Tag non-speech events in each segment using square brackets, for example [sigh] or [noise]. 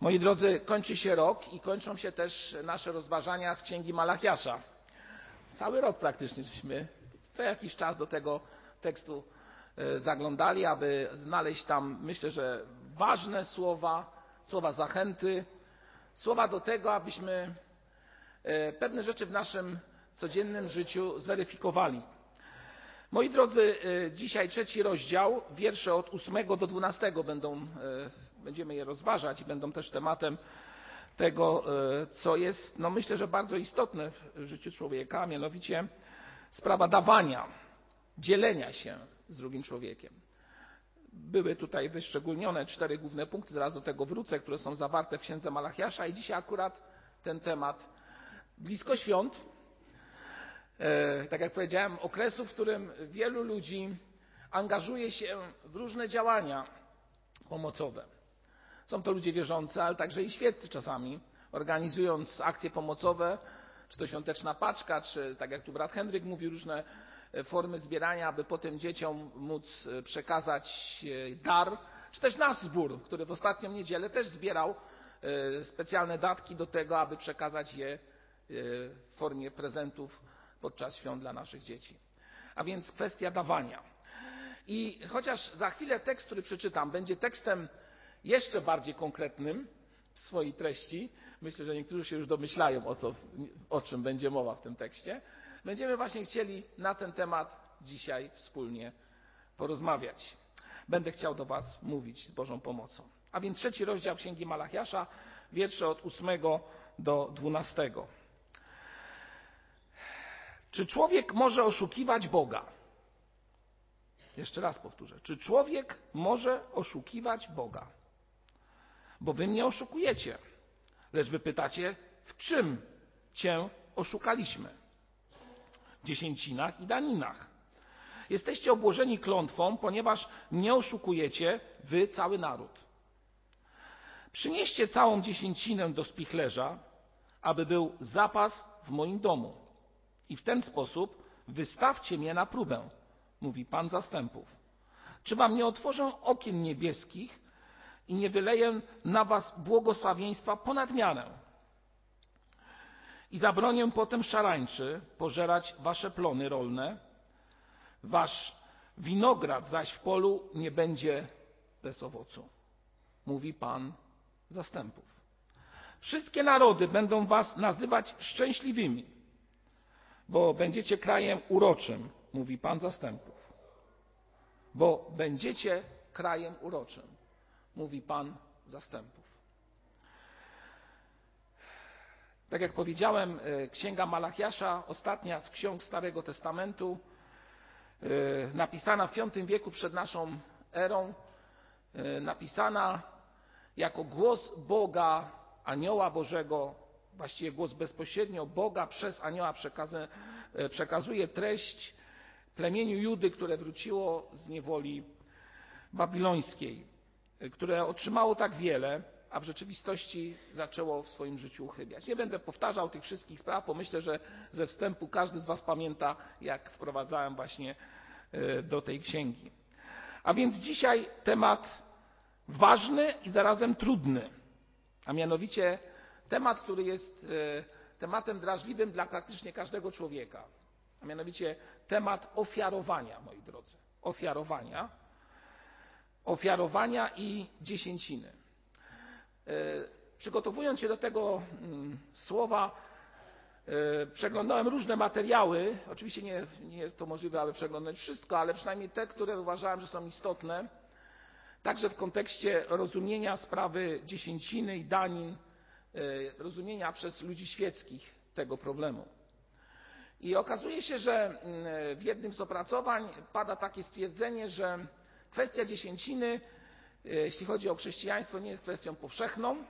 Moi drodzy, kończy się rok i kończą się też nasze rozważania z Księgi Malachiasza. Cały rok praktycznie żeśmy co jakiś czas do tego tekstu e, zaglądali, aby znaleźć tam, myślę, że ważne słowa, słowa zachęty, słowa do tego, abyśmy e, pewne rzeczy w naszym codziennym życiu zweryfikowali. Moi drodzy, e, dzisiaj trzeci rozdział, wiersze od 8 do 12 będą, będziemy je rozważać i będą też tematem tego, co jest, no myślę, że bardzo istotne w życiu człowieka, a mianowicie sprawa dawania, dzielenia się z drugim człowiekiem. Były tutaj wyszczególnione cztery główne punkty, zaraz do tego wrócę, które są zawarte w księdze Malachiasza i dzisiaj akurat ten temat blisko świąt, e, tak jak powiedziałem, okresu, w którym wielu ludzi angażuje się w różne działania pomocowe. Są to ludzie wierzący, ale także i świeccy czasami, organizując akcje pomocowe, czy to świąteczna paczka, czy tak jak tu brat Henryk mówi, różne e, formy zbierania, aby potem dzieciom móc e, przekazać e, dar, czy też nasz zbór, który w ostatnią niedzielę też zbierał specjalne datki do tego, aby przekazać je w formie prezentów podczas świąt dla naszych dzieci. A więc kwestia dawania. I chociaż za chwilę tekst, który przeczytam, będzie tekstem jeszcze bardziej konkretnym w swojej treści, myślę, że niektórzy się już domyślają, o, co, o czym będzie mowa w tym tekście. Będziemy właśnie chcieli na ten temat dzisiaj wspólnie porozmawiać. Będę chciał do Was mówić z Bożą pomocą. A więc trzeci rozdział Księgi Malachiasza, wiersze od 8 do 12. Czy człowiek może oszukiwać Boga? Jeszcze raz powtórzę. Czy człowiek może oszukiwać Boga? Bo wy mnie oszukujecie. Lecz wy pytacie, w czym cię oszukaliśmy? Dziesięcinach i daninach. Jesteście obłożeni klątwą, ponieważ nie oszukujecie wy cały naród. Przynieście całą dziesięcinę do spichlerza, aby był zapas w moim domu. I w ten sposób wystawcie mnie na próbę, mówi Pan zastępów. Czy wam nie otworzę okien niebieskich i nie wyleję na was błogosławieństwa ponad miarę. I zabronię potem szarańczy pożerać wasze plony rolne, wasz winograd zaś w polu nie będzie bez owocu, mówi Pan zastępów. Wszystkie narody będą was nazywać szczęśliwymi, bo będziecie krajem uroczym, mówi Pan zastępów. Bo będziecie krajem uroczym mówi Pan zastępów. Tak jak powiedziałem, e, Księga Malachiasza, ostatnia z ksiąg Starego Testamentu, e, napisana w V wieku przed naszą erą, e, napisana jako głos Boga, anioła Bożego, właściwie głos bezpośrednio Boga przez anioła przekazuje treść plemieniu Judy, które wróciło z niewoli babilońskiej które otrzymało tak wiele, a w rzeczywistości zaczęło w swoim życiu uchybiać. Nie będę powtarzał tych wszystkich spraw, bo myślę, że ze wstępu każdy z Was pamięta, jak wprowadzałem właśnie e, do tej księgi. A więc dzisiaj temat ważny i zarazem trudny, a mianowicie temat, który jest e, tematem drażliwym dla praktycznie każdego człowieka, a mianowicie temat ofiarowania, moi drodzy. Ofiarowania ofiarowania i dziesięciny. E, przygotowując się do tego mm, słowa, e, przeglądałem różne materiały. Oczywiście nie, nie jest to możliwe, aby przeglądać wszystko, ale przynajmniej te, które uważałem, że są istotne, także w kontekście rozumienia sprawy dziesięciny i danin, e, rozumienia przez ludzi świeckich tego problemu. I okazuje się, że mm, w jednym z opracowań pada takie stwierdzenie, że Kwestia dziesięciny, e, jeśli chodzi o chrześcijaństwo, nie jest kwestią powszechną,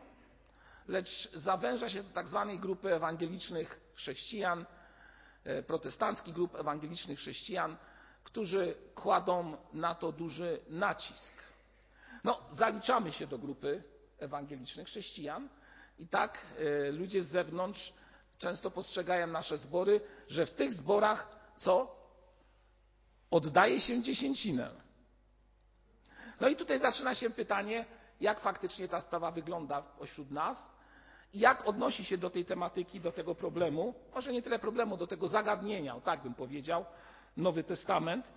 lecz zawęża się do tak zwanej grupy ewangelicznych chrześcijan, e, protestanckich grup ewangelicznych chrześcijan, którzy kładą na to duży nacisk. No, zaliczamy się do grupy ewangelicznych chrześcijan i tak e, ludzie z zewnątrz często postrzegają nasze zbory, że w tych zborach co? Oddaje się dziesięcinę. No i tutaj zaczyna się pytanie, jak faktycznie ta sprawa wygląda pośród nas i jak odnosi się do tej tematyki, do tego problemu, może nie tyle problemu, do tego zagadnienia, tak bym powiedział, Nowy Testament,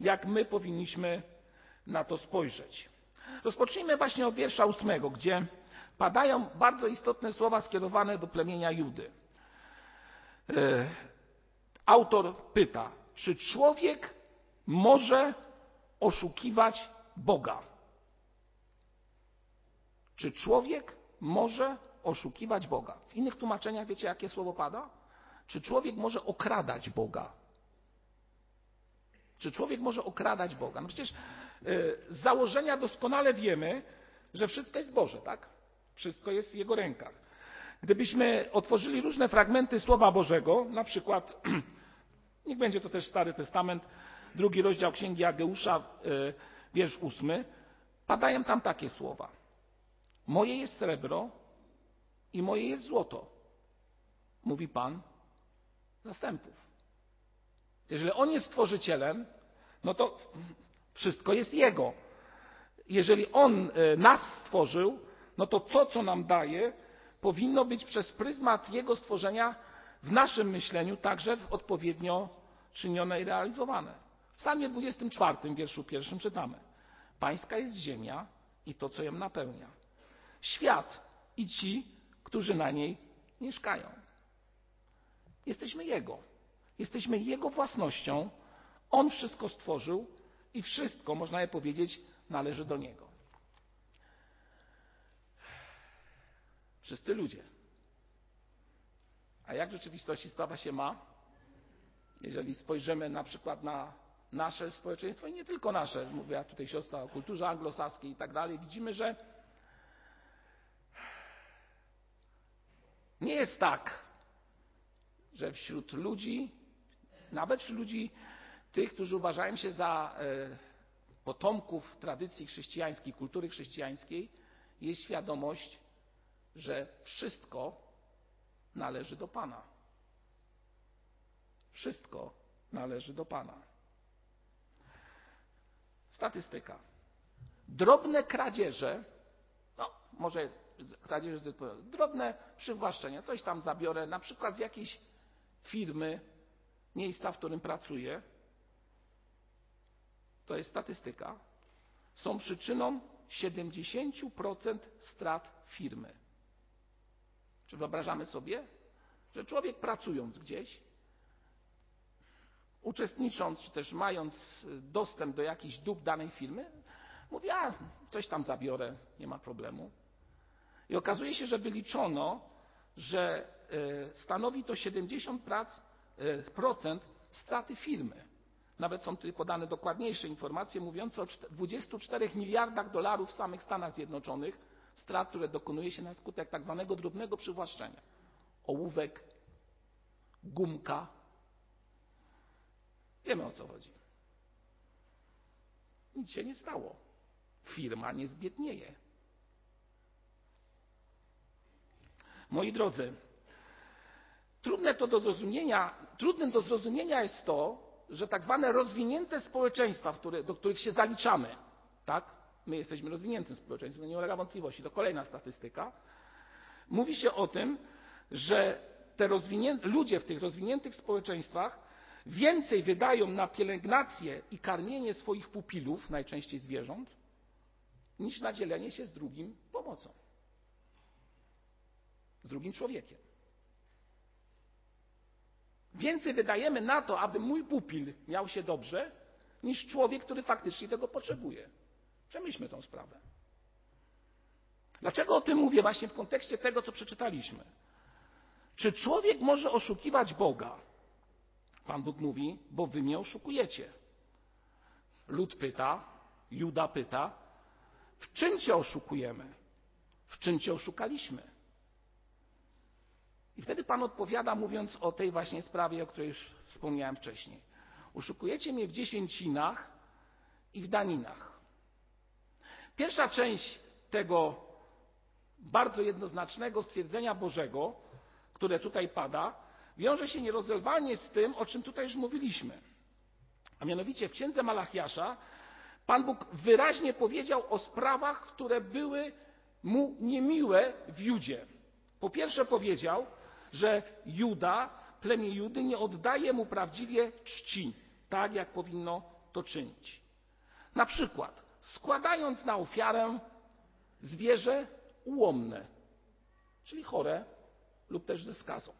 jak my powinniśmy na to spojrzeć. Rozpocznijmy właśnie od wiersza ósmego, gdzie padają bardzo istotne słowa skierowane do plemienia Judy. E, autor pyta, czy człowiek może oszukiwać Boga? Czy człowiek może oszukiwać Boga? W innych tłumaczeniach wiecie, jakie słowo pada? Czy człowiek może okradać Boga? Czy człowiek może okradać Boga? No przecież z założenia doskonale wiemy, że wszystko jest Boże, tak? Wszystko jest w Jego rękach. Gdybyśmy otworzyli różne fragmenty Słowa Bożego, na przykład, [clears throat] niech będzie to też Stary Testament, drugi rozdział Księgi Ageusza, wiersz ósmy, padają tam takie słowa. Moje jest srebro i moje jest złoto, mówi Pan zastępów. Jeżeli On jest stworzycielem, no to wszystko jest Jego. Jeżeli On nas stworzył, no to to, co nam daje, powinno być przez pryzmat Jego stworzenia w naszym myśleniu także odpowiednio czynione i realizowane. Psalmie 24, wierszu pierwszym czytamy. Pańska jest ziemia i to, co ją napełnia. Świat i ci, którzy na niej mieszkają. Jesteśmy Jego. Jesteśmy Jego własnością. On wszystko stworzył i wszystko, można je powiedzieć, należy do Niego. Wszyscy ludzie. A jak w rzeczywistości sprawa się ma? Jeżeli spojrzymy na przykład na nasze społeczeństwo i nie tylko nasze, mówiła tutaj siostra o kulturze anglosaskiej i tak dalej, widzimy, że nie jest tak, że wśród ludzi, nawet wśród ludzi tych, którzy uważają się za potomków tradycji chrześcijańskiej, kultury chrześcijańskiej, jest świadomość, że wszystko należy do Pana. Wszystko należy do Pana. Statystyka. Drobne kradzieże, no może kradzieże, drobne przywłaszczenia, coś tam zabiorę, na przykład z jakiejś firmy, miejsca, w którym pracuję, to jest statystyka, są przyczyną 70% strat firmy. Czy wyobrażamy sobie, że człowiek pracując gdzieś, uczestnicząc, czy też mając dostęp do jakichś dóbr danej firmy, mówi, a coś tam zabiorę, nie ma problemu. I okazuje się, że wyliczono, że stanowi to 70% straty firmy. Nawet są tutaj podane dokładniejsze informacje mówiące o 24 miliardach dolarów w samych Stanach Zjednoczonych strat, które dokonuje się na skutek tak zwanego drobnego przywłaszczenia. Ołówek, gumka. Wiemy o co chodzi. Nic się nie stało. Firma nie zbiednieje. Moi drodzy, trudne to do zrozumienia, trudnym do zrozumienia jest to, że tak zwane rozwinięte społeczeństwa, do których się zaliczamy, tak? My jesteśmy rozwiniętym społeczeństwem, nie ulega wątpliwości, to kolejna statystyka. Mówi się o tym, że te ludzie w tych rozwiniętych społeczeństwach więcej wydają na pielęgnację i karmienie swoich pupilów, najczęściej zwierząt, niż na dzielenie się z drugim pomocą. Z drugim człowiekiem. Więcej wydajemy na to, aby mój pupil miał się dobrze, niż człowiek, który faktycznie tego potrzebuje. Przemyślmy tę sprawę. Dlaczego o tym mówię właśnie w kontekście tego, co przeczytaliśmy? Czy człowiek może oszukiwać Boga? Pan Bóg mówi, bo wy mnie oszukujecie. Lud pyta, Juda pyta, w czym cię oszukujemy? W czym cię oszukaliśmy? I wtedy Pan odpowiada, mówiąc o tej właśnie sprawie, o której już wspomniałem wcześniej. Oszukujecie mnie w dziesięcinach i w daninach. Pierwsza część tego bardzo jednoznacznego stwierdzenia Bożego, które tutaj pada, wiąże się nierozerwalnie z tym, o czym tutaj już mówiliśmy. A mianowicie w księdze Malachiasza Pan Bóg wyraźnie powiedział o sprawach, które były mu niemiłe w Judzie. Po pierwsze powiedział, że Juda, plemię Judy nie oddaje mu prawdziwie czci, tak jak powinno to czynić. Na przykład składając na ofiarę zwierzę ułomne, czyli chore lub też ze skazą.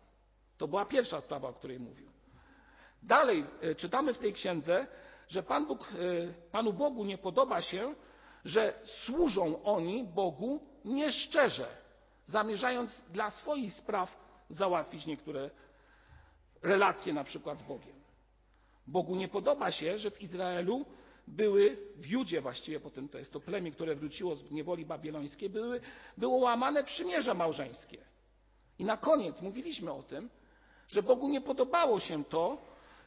To była pierwsza sprawa, o której mówił. Dalej e, czytamy w tej księdze, że Pan Bóg, e, Panu Bogu nie podoba się, że służą oni Bogu nieszczerze, zamierzając dla swoich spraw załatwić niektóre relacje na przykład z Bogiem. Bogu nie podoba się, że w Izraelu były, w Judzie właściwie potem to jest to plemię, które wróciło z niewoli babilońskiej, były, było łamane przymierze małżeńskie. I na koniec mówiliśmy o tym, że Bogu nie podobało się to,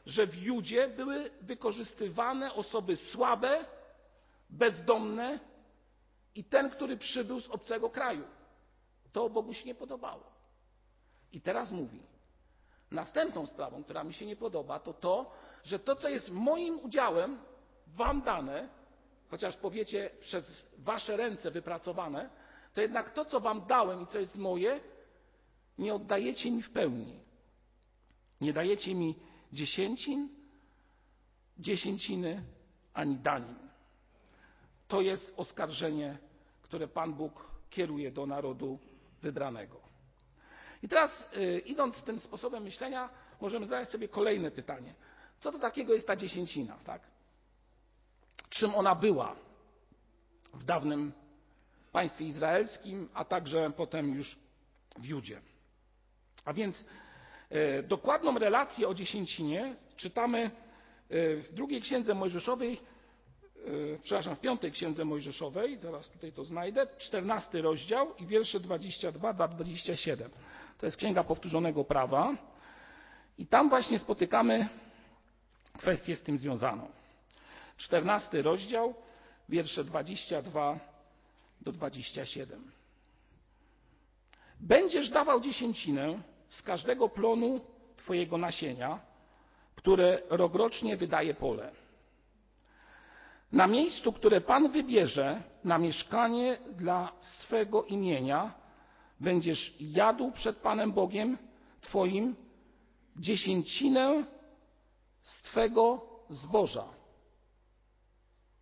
że w Judzie były wykorzystywane osoby słabe, bezdomne i ten, który przybył z obcego kraju. To Bogu się nie podobało. I teraz mówi, następną sprawą, która mi się nie podoba, to to, że to, co jest moim udziałem, wam dane, chociaż powiecie przez wasze ręce wypracowane, to jednak to, co wam dałem i co jest moje, nie oddajecie mi w pełni. Nie dajecie mi dziesięcin, dziesięciny ani danin. To jest oskarżenie, które Pan Bóg kieruje do narodu wybranego. I teraz, idąc tym sposobem myślenia, możemy zadać sobie kolejne pytanie. Co to takiego jest ta dziesięcina? Tak? Czym ona była w dawnym państwie izraelskim, a także potem już w Judzie? A więc dokładną relację o dziesięcinie czytamy e, w drugiej księdze Mojżeszowej, e, przepraszam, w piątej księdze Mojżeszowej, zaraz tutaj to znajdę, czternasty rozdział i wiersze 22 do 27. To jest księga powtórzonego prawa i tam właśnie spotykamy kwestię z tym związaną. Czternasty rozdział, wiersze 22 do 27. Będziesz dawał dziesięcinę z każdego plonu Twojego nasienia, które rokrocznie wydaje pole. Na miejscu, które Pan wybierze na mieszkanie dla swego imienia, będziesz jadł przed Panem Bogiem Twoim dziesięcinę z Twego zboża.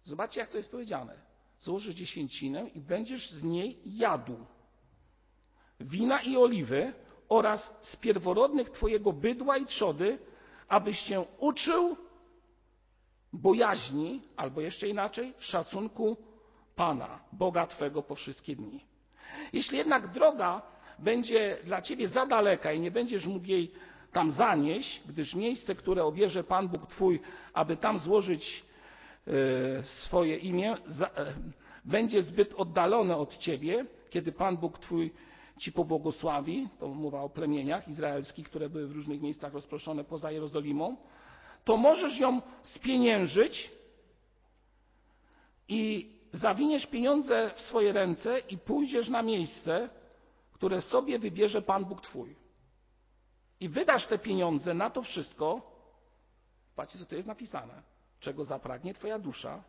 Zobaczcie, jak to jest powiedziane. Złożysz dziesięcinę i będziesz z niej jadł. Wina i oliwy oraz z pierworodnych Twojego bydła i trzody, abyś się uczył bojaźni, albo jeszcze inaczej, szacunku Pana, Boga Twego po wszystkie dni. Jeśli jednak droga będzie dla Ciebie za daleka i nie będziesz mógł jej tam zanieść, gdyż miejsce, które obierze Pan Bóg Twój, aby tam złożyć e, swoje imię, e, będzie zbyt oddalone od Ciebie, kiedy Pan Bóg Twój ci pobłogosławi, to mowa o plemieniach izraelskich, które były w różnych miejscach rozproszone poza Jerozolimą, to możesz ją spieniężyć i zawiniesz pieniądze w swoje ręce i pójdziesz na miejsce, które sobie wybierze Pan Bóg Twój. I wydasz te pieniądze na to wszystko, patrzcie co to jest napisane, czego zapragnie Twoja dusza,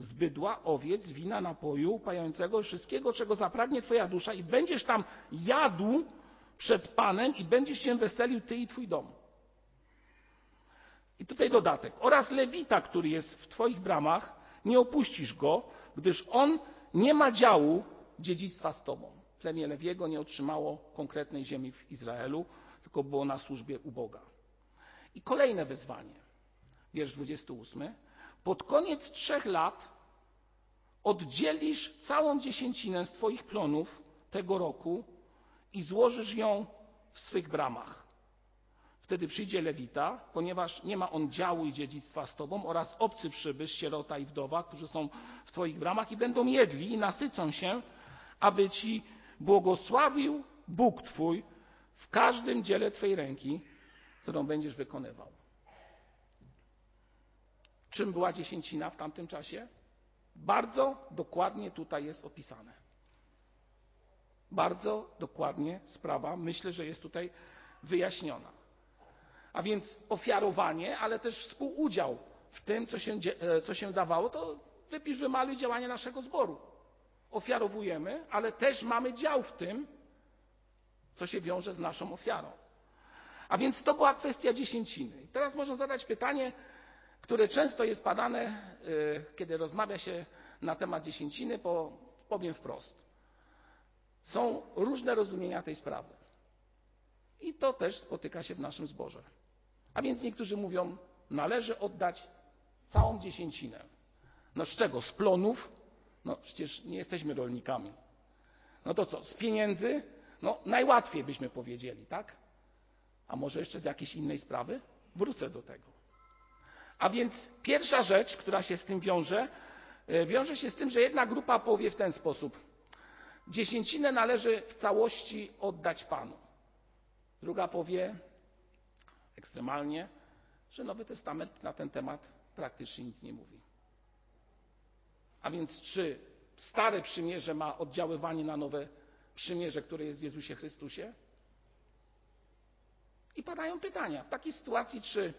z bydła, owiec, wina, napoju, upajającego, wszystkiego, czego zapragnie Twoja dusza i będziesz tam jadł przed Panem i będziesz się weselił Ty i Twój dom. I tutaj dodatek. Oraz Lewita, który jest w Twoich bramach, nie opuścisz go, gdyż on nie ma działu dziedzictwa z Tobą. Plemię Lewiego nie otrzymało konkretnej ziemi w Izraelu, tylko było na służbie u Boga. I kolejne wezwanie. Wiersz 28 pod koniec trzech lat oddzielisz całą dziesięcinę z Twoich plonów tego roku i złożysz ją w swych bramach. Wtedy przyjdzie Lewita, ponieważ nie ma on działu i dziedzictwa z Tobą oraz obcy przybysz, sierota i wdowa, którzy są w Twoich bramach i będą jedli i nasycą się, aby Ci błogosławił Bóg Twój w każdym dziele Twojej ręki, którą będziesz wykonywał. Czym była dziesięcina w tamtym czasie? Bardzo dokładnie tutaj jest opisane. Bardzo dokładnie sprawa, myślę, że jest tutaj wyjaśniona. A więc ofiarowanie, ale też współudział w tym, co się, e, co się dawało, to wypisz, wymaluj działanie naszego zboru. Ofiarowujemy, ale też mamy dział w tym, co się wiąże z naszą ofiarą. A więc to była kwestia dziesięciny. I teraz można zadać pytanie, które często jest padane, kiedy rozmawia się na temat dziesięciny, bo powiem wprost. Są różne rozumienia tej sprawy. I to też spotyka się w naszym zborze. A więc niektórzy mówią, należy oddać całą dziesięcinę. No z czego? Z plonów? No przecież nie jesteśmy rolnikami. No to co? Z pieniędzy? No najłatwiej byśmy powiedzieli, tak? A może jeszcze z jakiejś innej sprawy? Wrócę do tego. A więc pierwsza rzecz, która się z tym wiąże, wiąże się z tym, że jedna grupa powie w ten sposób: dziesięcinę należy w całości oddać Panu. Druga powie ekstremalnie, że Nowy Testament na ten temat praktycznie nic nie mówi. A więc czy stare przymierze ma oddziaływanie na nowe przymierze, które jest w Jezusie Chrystusie? I padają pytania. W takiej sytuacji, czy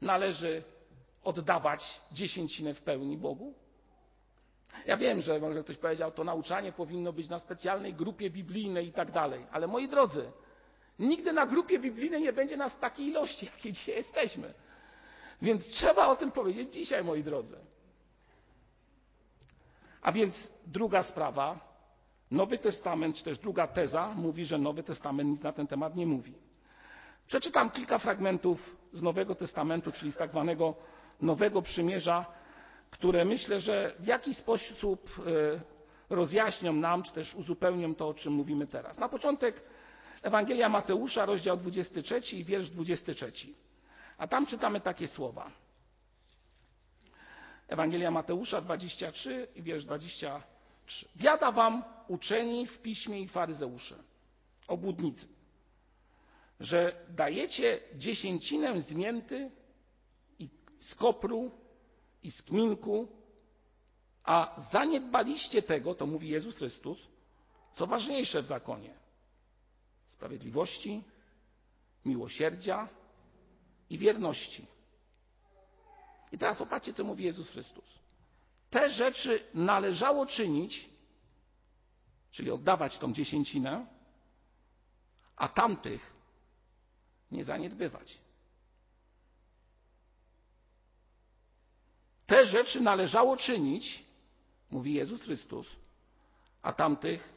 należy oddawać dziesięcinę w pełni Bogu? Ja wiem, że może ktoś powiedział, to nauczanie powinno być na specjalnej grupie biblijnej i tak dalej. Ale moi drodzy, nigdy na grupie biblijnej nie będzie nas takiej ilości, [laughs] jakiej dzisiaj jesteśmy. Więc trzeba o tym powiedzieć dzisiaj, moi drodzy. A więc druga sprawa. Nowy Testament, czy też druga teza mówi, że Nowy Testament nic na ten temat nie mówi. Przeczytam kilka fragmentów z Nowego Testamentu, czyli z tak zwanego Nowego Przymierza, które myślę, że w jakiś sposób rozjaśnią nam, czy też uzupełnią to, o czym mówimy teraz. Na początek Ewangelia Mateusza, rozdział 23 i wiersz 23. A tam czytamy takie słowa. Ewangelia Mateusza 23 i wiersz 23. Biada wam uczeni w piśmie i faryzeusze, obłudnicy, że dajecie dziesięcinę z mięty z kopru i z kminku, a zaniedbaliście tego, to mówi Jezus Chrystus, co ważniejsze w zakonie sprawiedliwości, miłosierdzia i wierności. I teraz popatrzcie, co mówi Jezus Chrystus. Te rzeczy należało czynić, czyli oddawać tą dziesięcinę, a tamtych nie zaniedbywać. Te rzeczy należało czynić, mówi Jezus Chrystus, a tamtych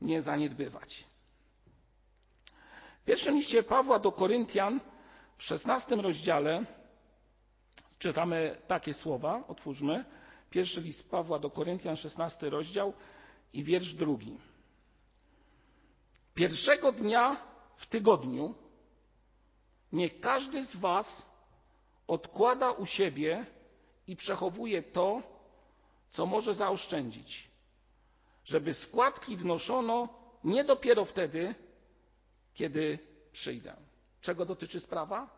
nie zaniedbywać. W pierwszym liście Pawła do Koryntian w szesnastym rozdziale czytamy takie słowa. Otwórzmy. Pierwszy list Pawła do Koryntian, szesnasty rozdział i wiersz drugi. Pierwszego dnia w tygodniu niech każdy z Was odkłada u siebie i przechowuje to, co może zaoszczędzić, żeby składki wnoszono nie dopiero wtedy, kiedy przyjdę. Czego dotyczy sprawa?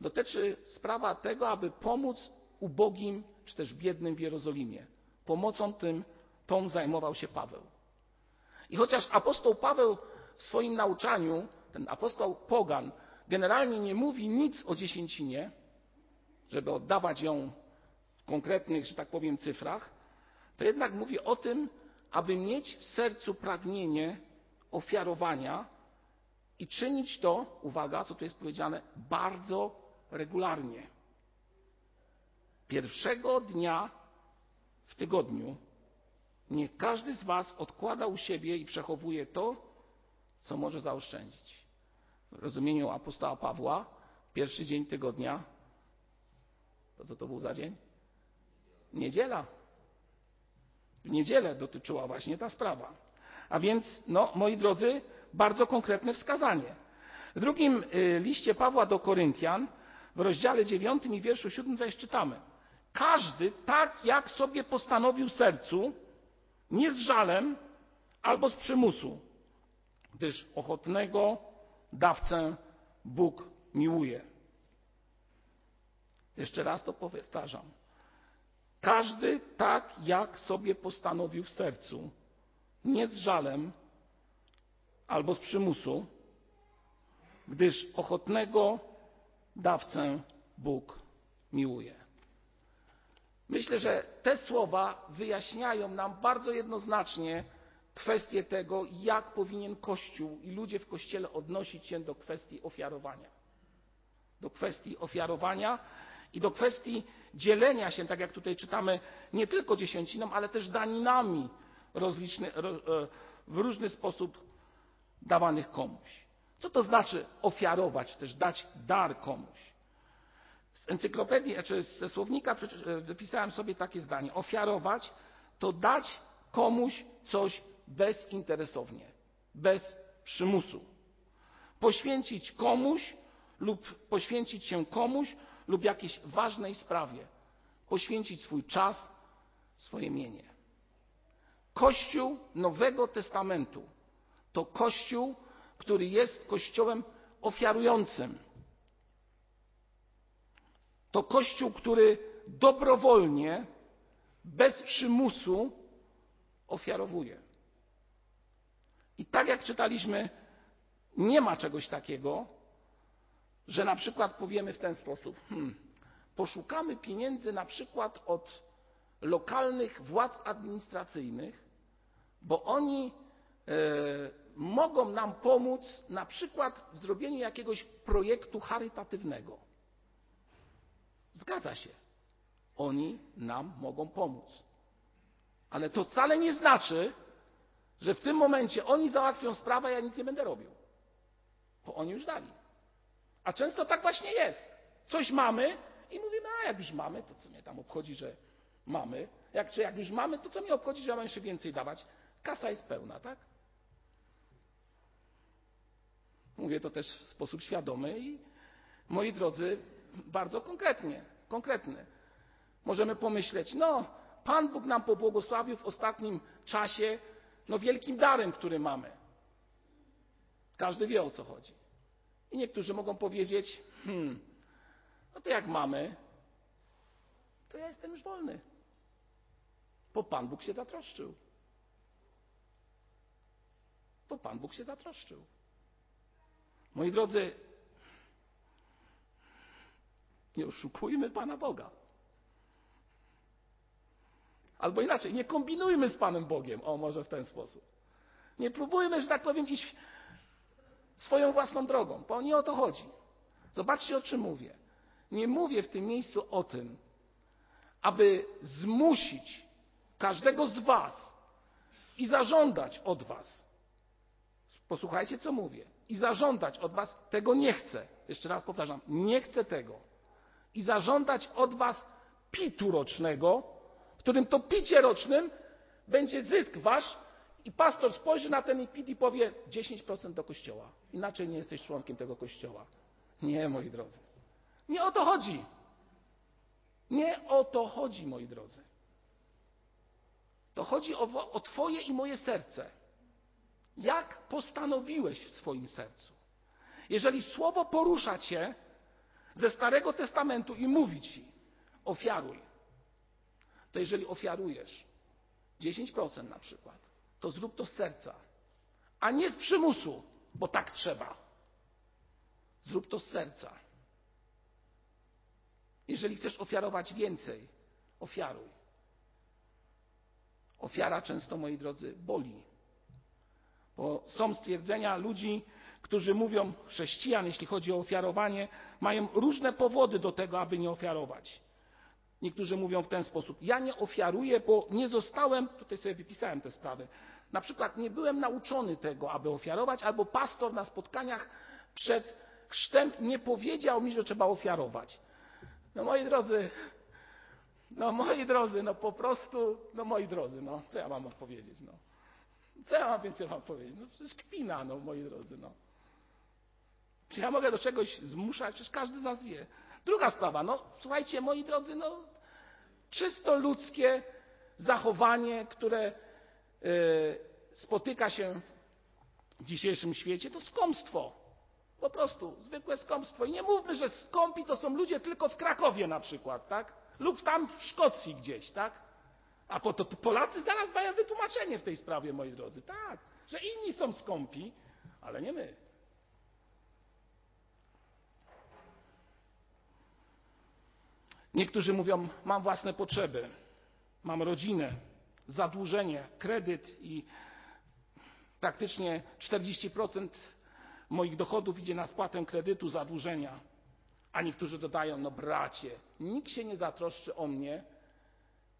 Dotyczy sprawa tego, aby pomóc ubogim czy też biednym w Jerozolimie. Pomocą tym, tą zajmował się Paweł. I chociaż apostoł Paweł w swoim nauczaniu, ten apostoł Pogan, generalnie nie mówi nic o dziesięcinie, żeby oddawać ją konkretnych, że tak powiem, cyfrach, to jednak mówi o tym, aby mieć w sercu pragnienie ofiarowania i czynić to, uwaga, co tu jest powiedziane, bardzo regularnie. Pierwszego dnia w tygodniu niech każdy z Was odkłada u siebie i przechowuje to, co może zaoszczędzić. W rozumieniu apostoła Pawła, pierwszy dzień tygodnia, to co to był za dzień? Niedziela. W niedzielę dotyczyła właśnie ta sprawa. A więc, no, moi drodzy, bardzo konkretne wskazanie. W drugim liście Pawła do Koryntian, w rozdziale 9 i wierszu 7 zaś czytamy. Każdy tak, jak sobie postanowił sercu, nie z żalem albo z przymusu, gdyż ochotnego dawcę Bóg miłuje. Jeszcze raz to powtarzam. Każdy tak, jak sobie postanowił w sercu, nie z żalem albo z przymusu, gdyż ochotnego dawcę Bóg miłuje. Myślę, że te słowa wyjaśniają nam bardzo jednoznacznie kwestię tego, jak powinien Kościół i ludzie w Kościele odnosić się do kwestii ofiarowania. Do kwestii ofiarowania i do kwestii dzielenia się, tak jak tutaj czytamy, nie tylko dziesięciną, ale też daninami e, w różny sposób dawanych komuś. Co to znaczy ofiarować, też dać dar komuś? Z encyklopedii, czy ze słownika e, wypisałem sobie takie zdanie. Ofiarować to dać komuś coś bezinteresownie, bez przymusu. Poświęcić komuś lub poświęcić się komuś lub jakiejś ważnej sprawie. Poświęcić swój czas, swoje mienie. Kościół Nowego Testamentu to Kościół, który jest Kościołem ofiarującym. To Kościół, który dobrowolnie, bez przymusu ofiarowuje. I tak jak czytaliśmy, nie ma czegoś takiego, że na przykład powiemy w ten sposób: hmm, poszukamy pieniędzy na przykład od lokalnych władz administracyjnych, bo oni e, mogą nam pomóc na przykład w zrobieniu jakiegoś projektu charytatywnego. Zgadza się. Oni nam mogą pomóc. Ale to wcale nie znaczy, że w tym momencie oni załatwią sprawę, a ja nic nie będę robił. Bo oni już dali. A często tak właśnie jest. Coś mamy i mówimy, a jak już mamy, to co mnie tam obchodzi, że mamy. Jak, czy jak już mamy, to co mnie obchodzi, że ja mam jeszcze więcej dawać. Kasa jest pełna, tak? Mówię to też w sposób świadomy i moi drodzy, bardzo konkretnie, konkretny. Możemy pomyśleć, no, Pan Bóg nam pobłogosławił w ostatnim czasie no, wielkim darem, który mamy. Każdy wie o co chodzi. I niektórzy mogą powiedzieć, hmm, no to jak mamy, to ja jestem już wolny. Bo Pan Bóg się zatroszczył. Bo Pan Bóg się zatroszczył. Moi drodzy, nie oszukujmy Pana Boga. Albo inaczej, nie kombinujmy z Panem Bogiem. O, może w ten sposób. Nie próbujmy, że tak powiem, iść swoją własną drogą, bo nie o to chodzi. Zobaczcie, o czym mówię. Nie mówię w tym miejscu o tym, aby zmusić każdego z Was i zażądać od Was. Posłuchajcie, co mówię. I zażądać od Was tego nie chcę. Jeszcze raz powtarzam, nie chcę tego. I zażądać od Was pitu rocznego, w którym to picie rocznym będzie zysk Wasz i pastor spojrzy na ten pit i powie 10% do kościoła. Inaczej nie jesteś członkiem tego kościoła. Nie, moi drodzy. Nie o to chodzi. Nie o to chodzi, moi drodzy. To chodzi o, o Twoje i moje serce. Jak postanowiłeś w swoim sercu? Jeżeli słowo porusza Cię ze Starego Testamentu i mówi Ci, ofiaruj, to jeżeli ofiarujesz 10% na przykład, to zrób to z serca, a nie z przymusu, bo tak trzeba. Zrób to z serca. Jeżeli chcesz ofiarować więcej, ofiaruj. Ofiara często, moi drodzy, boli. Bo są stwierdzenia ludzi, którzy mówią, chrześcijan, jeśli chodzi o ofiarowanie, mają różne powody do tego, aby nie ofiarować. Niektórzy mówią w ten sposób: Ja nie ofiaruję, bo nie zostałem, tutaj sobie wypisałem te sprawy, na przykład nie byłem nauczony tego, aby ofiarować, albo pastor na spotkaniach przed chrztem nie powiedział mi, że trzeba ofiarować. No moi drodzy, no moi drodzy, no po prostu, no moi drodzy, no co ja mam odpowiedzieć, no. Co ja mam więcej wam powiedzieć? No przecież kpina, no moi drodzy, no. Czy ja mogę do czegoś zmuszać? Przecież każdy z nas wie. Druga sprawa, no słuchajcie, moi drodzy, no czysto ludzkie zachowanie, które spotyka się w dzisiejszym świecie, to skąpstwo. Po prostu zwykłe skąpstwo. I nie mówmy, że skąpi to są ludzie tylko w Krakowie na przykład, tak? Lub tam w Szkocji gdzieś, tak? A po to Polacy zaraz mają wytłumaczenie w tej sprawie, moi drodzy. Tak, że inni są skąpi, ale nie my. Niektórzy mówią: Mam własne potrzeby, mam rodzinę, zadłużenie, kredyt i praktycznie 40% moich dochodów idzie na spłatę kredytu, zadłużenia. A niektórzy dodają: No, bracie, nikt się nie zatroszczy o mnie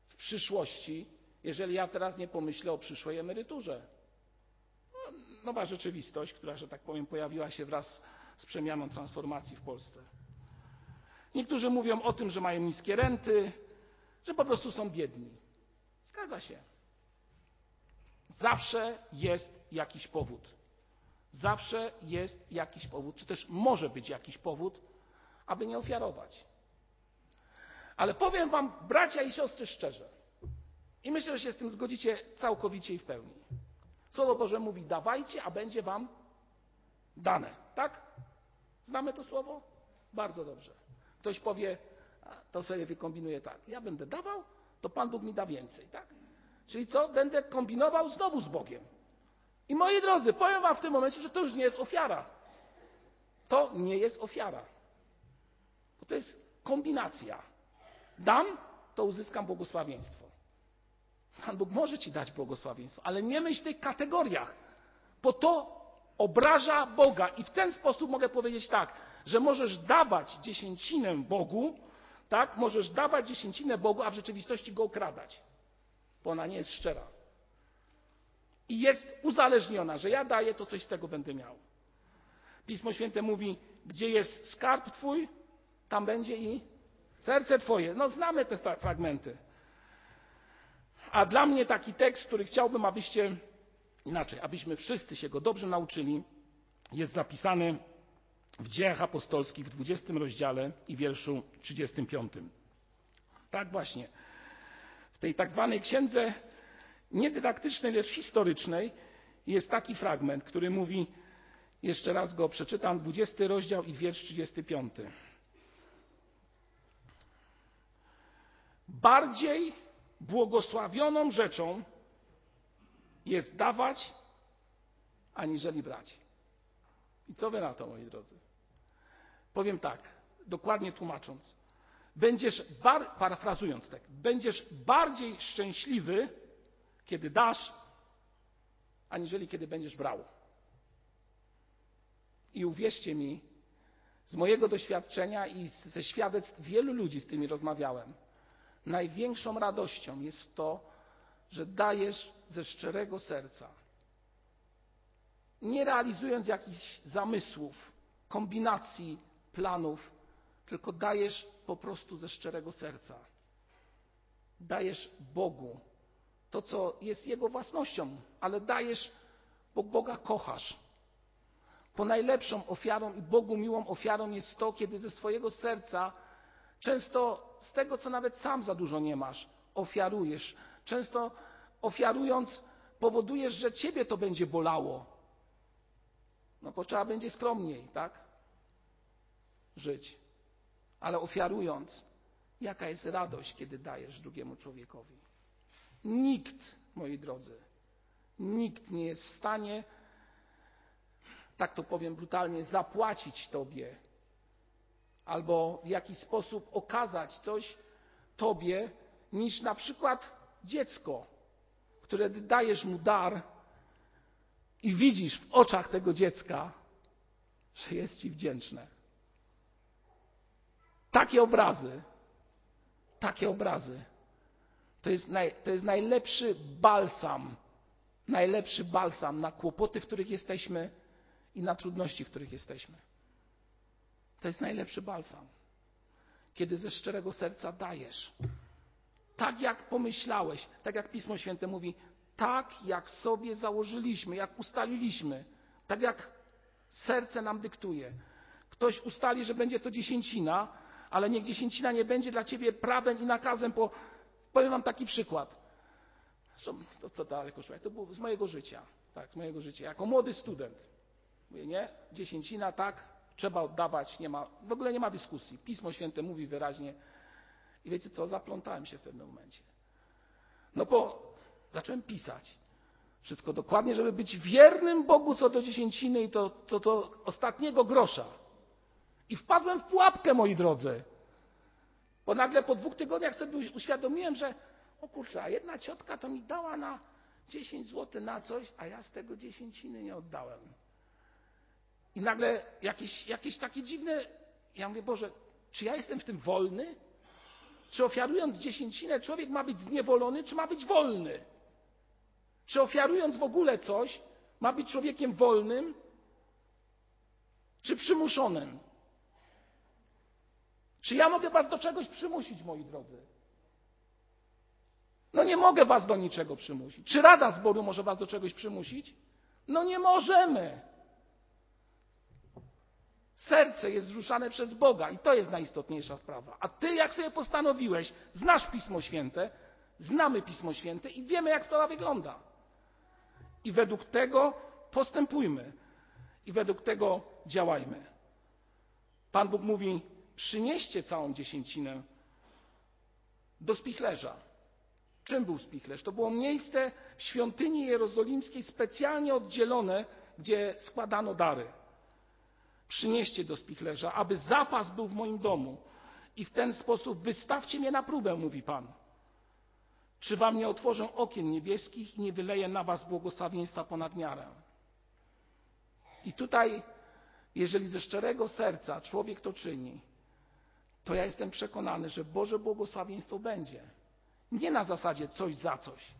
w przyszłości, jeżeli ja teraz nie pomyślę o przyszłej emeryturze. No, nowa rzeczywistość, która, że tak powiem, pojawiła się wraz z przemianą transformacji w Polsce. Niektórzy mówią o tym, że mają niskie renty, że po prostu są biedni. Zgadza się. Zawsze jest jakiś powód. Zawsze jest jakiś powód, czy też może być jakiś powód, aby nie ofiarować. Ale powiem Wam, bracia i siostry, szczerze, i myślę, że się z tym zgodzicie całkowicie i w pełni. Słowo Boże mówi: dawajcie, a będzie Wam dane. Tak? Znamy to słowo? Bardzo dobrze. Ktoś powie, to sobie wykombinuje tak. Ja będę dawał, to Pan Bóg mi da więcej. Tak? Czyli co? Będę kombinował znowu z Bogiem. I moi drodzy, powiem Wam w tym momencie, że to już nie jest ofiara. To nie jest ofiara. Bo to jest kombinacja. Dam, to uzyskam błogosławieństwo. Pan Bóg może Ci dać błogosławieństwo, ale nie myśl w tych kategoriach, bo to obraża Boga. I w ten sposób mogę powiedzieć tak, że możesz dawać dziesięcinę Bogu, tak? Możesz dawać dziesięcinę Bogu, a w rzeczywistości go okradać, bo ona nie jest szczera. I jest uzależniona, że ja daję, to coś z tego będę miał. Pismo Święte mówi, gdzie jest skarb Twój, tam będzie i serce Twoje. No znamy te fragmenty. A dla mnie taki tekst, który chciałbym, abyście inaczej, abyśmy wszyscy się go dobrze nauczyli, jest zapisany w Dziejach Apostolskich w 20 rozdziale i wierszu 35. Tak właśnie. W tej tak zwanej księdze niedydaktycznej, lecz historycznej jest taki fragment, który mówi, jeszcze raz go przeczytam, 20 rozdział i wiersz 35. Bardziej błogosławioną rzeczą jest dawać, aniżeli brać. I co wy na to, moi drodzy? Powiem tak, dokładnie tłumacząc. Będziesz, bar, parafrazując tak, będziesz bardziej szczęśliwy, kiedy dasz, aniżeli kiedy będziesz brał. I uwierzcie mi, z mojego doświadczenia i ze świadectw wielu ludzi, z którymi rozmawiałem, największą radością jest to, że dajesz ze szczerego serca. Nie realizując jakichś zamysłów, kombinacji, planów, tylko dajesz po prostu ze szczerego serca. Dajesz Bogu to, co jest Jego własnością, ale dajesz, bo Boga kochasz. Po najlepszą ofiarą i Bogu miłą ofiarą jest to, kiedy ze swojego serca, często z tego, co nawet sam za dużo nie masz, ofiarujesz. Często ofiarując, powodujesz, że ciebie to będzie bolało. No bo trzeba będzie skromniej, tak? Żyć. Ale ofiarując, jaka jest radość, kiedy dajesz drugiemu człowiekowi. Nikt, moi drodzy, nikt nie jest w stanie, tak to powiem brutalnie, zapłacić Tobie albo w jakiś sposób okazać coś Tobie, niż na przykład dziecko, które dajesz mu dar i widzisz w oczach tego dziecka, że jest Ci wdzięczne. Takie obrazy, takie obrazy to jest, naj, to jest najlepszy balsam, najlepszy balsam na kłopoty, w których jesteśmy i na trudności, w których jesteśmy. To jest najlepszy balsam. Kiedy ze szczerego serca dajesz. Tak jak pomyślałeś, tak jak Pismo Święte mówi, tak jak sobie założyliśmy, jak ustaliliśmy, tak jak serce nam dyktuje. Ktoś ustali, że będzie to dziesięcina, ale niech dziesięcina nie będzie dla ciebie prawem i nakazem, bo Powiem wam taki przykład. To co daleko szło, to było z mojego życia. Tak, z mojego życia. Jako młody student. Mówię, nie, dziesięcina tak, trzeba oddawać, nie ma, w ogóle nie ma dyskusji. Pismo Święte mówi wyraźnie. I wiecie co, zaplątałem się w pewnym momencie. No bo zacząłem pisać. Wszystko dokładnie, żeby być wiernym Bogu co do dziesięciny i to, to, to ostatniego grosza. I wpadłem w pułapkę, moi drodzy. Bo nagle po dwóch tygodniach sobie uświadomiłem, że o kurczę, a jedna ciotka to mi dała na 10 zł na coś, a ja z tego dziesięciny nie oddałem. I nagle jakieś, jakieś takie dziwne, ja mówię, Boże, czy ja jestem w tym wolny? Czy ofiarując dziesięcinę człowiek ma być zniewolony, czy ma być wolny? Czy ofiarując w ogóle coś, ma być człowiekiem wolnym, czy przymuszonym? Czy ja mogę was do czegoś przymusić, moi drodzy? No nie mogę was do niczego przymusić. Czy Rada Zboru może was do czegoś przymusić? No nie możemy. Serce jest wzruszane przez Boga i to jest najistotniejsza sprawa. A ty, jak sobie postanowiłeś, znasz Pismo Święte, znamy Pismo Święte i wiemy, jak sprawa wygląda. I według tego postępujmy. I według tego działajmy. Pan Bóg mówi: przynieście całą dziesięcinę do spichlerza. Czym był spichlerz? To było miejsce świątyni jerozolimskiej specjalnie oddzielone, gdzie składano dary. Przynieście do spichlerza, aby zapas był w moim domu i w ten sposób wystawcie mnie na próbę, mówi Pan. Czy wam nie otworzę okien niebieskich i nie wyleję na was błogosławieństwa ponad miarę? I tutaj, jeżeli ze szczerego serca człowiek to czyni, to ja jestem przekonany, że Boże błogosławieństwo będzie. Nie na zasadzie coś za coś,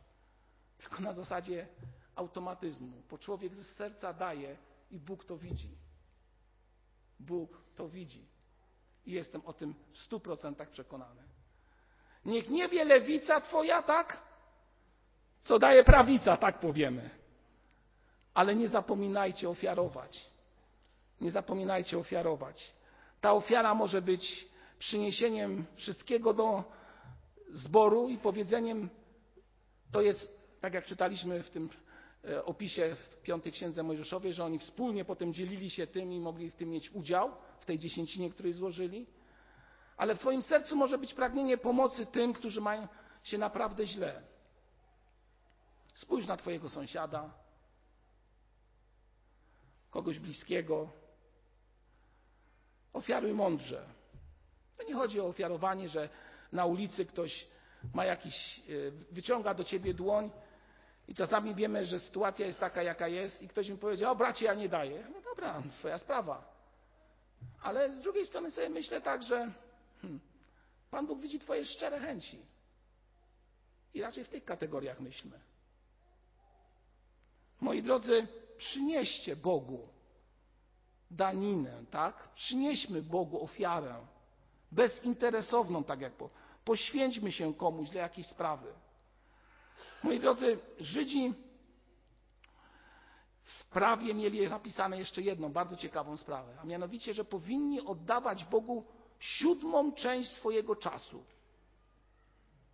tylko na zasadzie automatyzmu, bo człowiek ze serca daje i Bóg to widzi. Bóg to widzi. I jestem o tym w stu procentach przekonany. Niech nie wie lewica twoja, tak? Co daje prawica, tak powiemy. Ale nie zapominajcie ofiarować. Nie zapominajcie ofiarować. Ta ofiara może być przyniesieniem wszystkiego do zboru i powiedzeniem, to jest, tak jak czytaliśmy w tym e, opisie w piątej księdze Mojżeszowej, że oni wspólnie potem dzielili się tym i mogli w tym mieć udział, w tej dziesięcinie, której złożyli. Ale w Twoim sercu może być pragnienie pomocy tym, którzy mają się naprawdę źle. Spójrz na Twojego sąsiada, kogoś bliskiego. Ofiaruj mądrze. To nie chodzi o ofiarowanie, że na ulicy ktoś ma jakiś, e, wyciąga do ciebie dłoń i czasami wiemy, że sytuacja jest taka, jaka jest i ktoś mi powiedział, o bracie, ja nie daję. No dobra, twoja sprawa. Ale z drugiej strony sobie myślę tak, że hmm, Pan Bóg widzi twoje szczere chęci. I raczej w tych kategoriach myślmy. Moi drodzy, przynieście Bogu daninę, tak? Przynieśmy Bogu ofiarę bezinteresowną, tak jak po. Poświęćmy się komuś dla jakiejś sprawy. Moi drodzy, Żydzi w sprawie mieli napisane jeszcze jedną bardzo ciekawą sprawę, a mianowicie, że powinni oddawać Bogu siódmą część swojego czasu.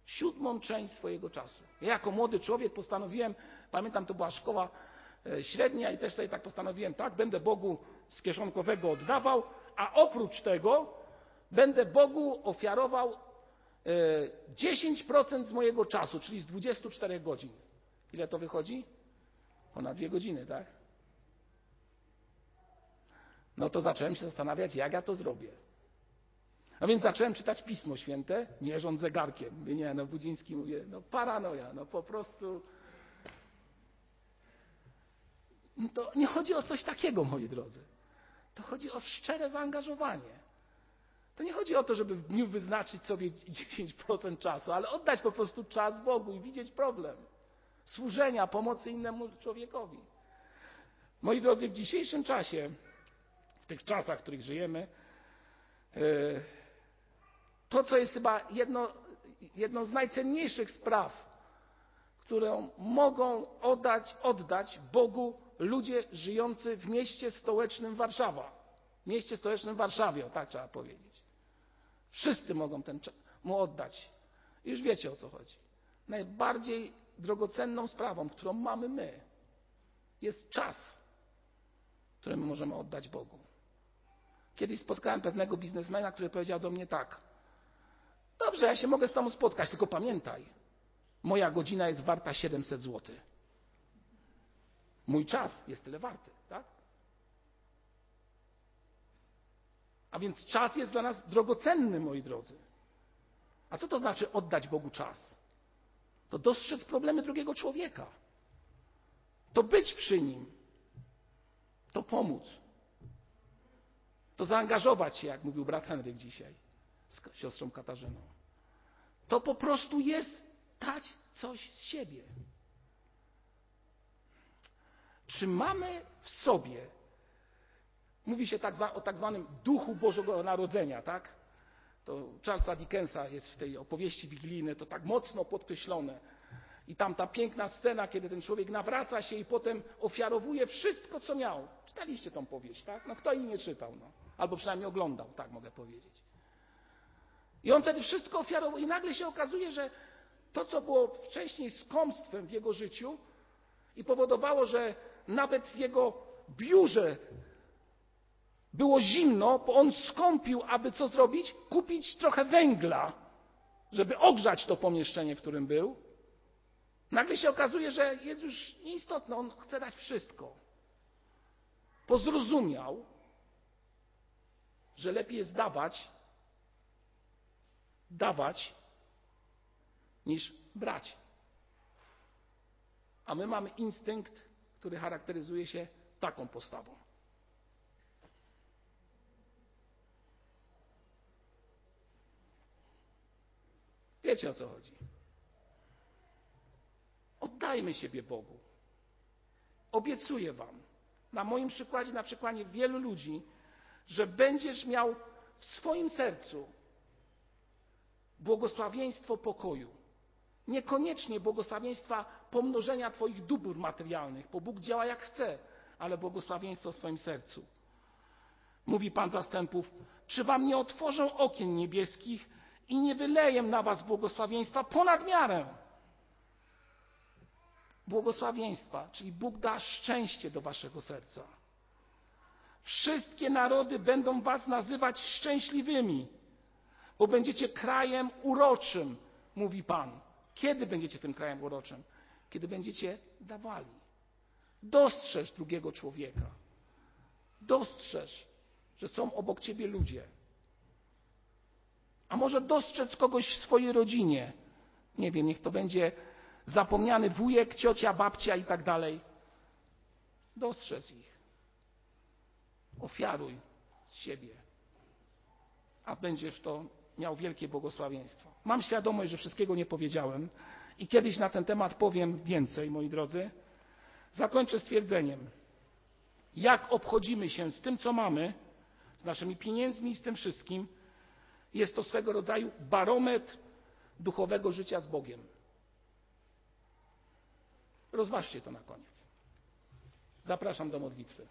Siódmą część swojego czasu. Ja jako młody człowiek postanowiłem, pamiętam, to była szkoła e, średnia i też sobie tak postanowiłem, tak, będę Bogu z kieszonkowego oddawał, a oprócz tego będę Bogu ofiarował 10% e, z mojego czasu, czyli z 24 godzin. Ile to wychodzi? Ponad dwie godziny, tak? No to zacząłem się zastanawiać, jak ja to zrobię. A więc zacząłem czytać Pismo Święte, mierząc zegarkiem. Mówię, nie, no Budziński mówię, no paranoja, no po prostu. No to nie chodzi o coś takiego, moi drodzy. To chodzi o szczere zaangażowanie. To nie chodzi o to, żeby w dniu wyznaczyć sobie 10% czasu, ale oddać po prostu czas Bogu i widzieć problem służenia, pomocy innemu człowiekowi. Moi drodzy, w dzisiejszym czasie, w tych czasach, w których żyjemy, e, to, co jest chyba jedno, jedną z najcenniejszych spraw, którą mogą oddać, oddać Bogu ludzie żyjący w mieście stołecznym Warszawa. Mieście stołecznym Warszawie, tak trzeba powiedzieć. Wszyscy mogą ten mu oddać. Już wiecie o co chodzi. Najbardziej drogocenną sprawą, którą mamy my, jest czas, który my możemy oddać Bogu. Kiedyś spotkałem pewnego biznesmena, który powiedział do mnie tak: Dobrze, ja się mogę z Tobą spotkać, tylko pamiętaj, moja godzina jest warta 700 zł. Mój czas jest tyle warty, tak? A więc czas jest dla nas drogocenny, moi drodzy. A co to znaczy oddać Bogu czas? To dostrzec problemy drugiego człowieka. To być przy nim. To pomóc. To zaangażować się, jak mówił brat Henryk dzisiaj z siostrą Katarzyną. To po prostu jest dać coś z siebie. Czy mamy w sobie, mówi się tak o tak zwanym duchu Bożego Narodzenia, tak? To Charlesa Dickensa jest w tej opowieści wigilijnej to tak mocno podkreślone. I tam ta piękna scena, kiedy ten człowiek nawraca się i potem ofiarowuje wszystko, co miał. Czytaliście tą powieść, tak? No kto jej nie czytał, no. Albo przynajmniej oglądał, tak mogę powiedzieć. I on wtedy wszystko ofiarował i nagle się okazuje, że to, co było wcześniej skąpstwem w jego życiu i powodowało, że nawet w jego biurze było zimno, bo on skąpił, aby co zrobić? Kupić trochę węgla, żeby ogrzać to pomieszczenie, w którym był. Nagle się okazuje, że jest już nieistotne, on chce dać wszystko. Bo zrozumiał, że lepiej jest dawać, dawać, niż brać. A my mamy instynkt, który charakteryzuje się taką postawą. Wiecie o co chodzi. Oddajmy siebie Bogu. Obiecuję Wam, na moim przykładzie, na przykładzie wielu ludzi, że będziesz miał w swoim sercu błogosławieństwo pokoju. Niekoniecznie błogosławieństwa pomnożenia Twoich dóbr materialnych, bo Bóg działa jak chce, ale błogosławieństwo w swoim sercu. Mówi Pan zastępów, czy Wam nie otworzę okien niebieskich i nie wyleję na Was błogosławieństwa ponad miarę? Błogosławieństwa, czyli Bóg da szczęście do Waszego serca. Wszystkie narody będą Was nazywać szczęśliwymi, bo będziecie krajem uroczym, mówi Pan. Kiedy będziecie tym krajem uroczym? Kiedy będziecie dawali. Dostrzeż drugiego człowieka. Dostrzeż, że są obok ciebie ludzie. A może dostrzec kogoś w swojej rodzinie. Nie wiem, niech to będzie zapomniany wujek, ciocia, babcia i tak dalej. Dostrzec ich. Ofiaruj z siebie, a będziesz to miał wielkie błogosławieństwo. Mam świadomość, że wszystkiego nie powiedziałem i kiedyś na ten temat powiem więcej, moi drodzy. Zakończę stwierdzeniem. Jak obchodzimy się z tym, co mamy, z naszymi pieniędzmi i z tym wszystkim, jest to swego rodzaju barometr duchowego życia z Bogiem. Rozważcie to na koniec. Zapraszam do modlitwy.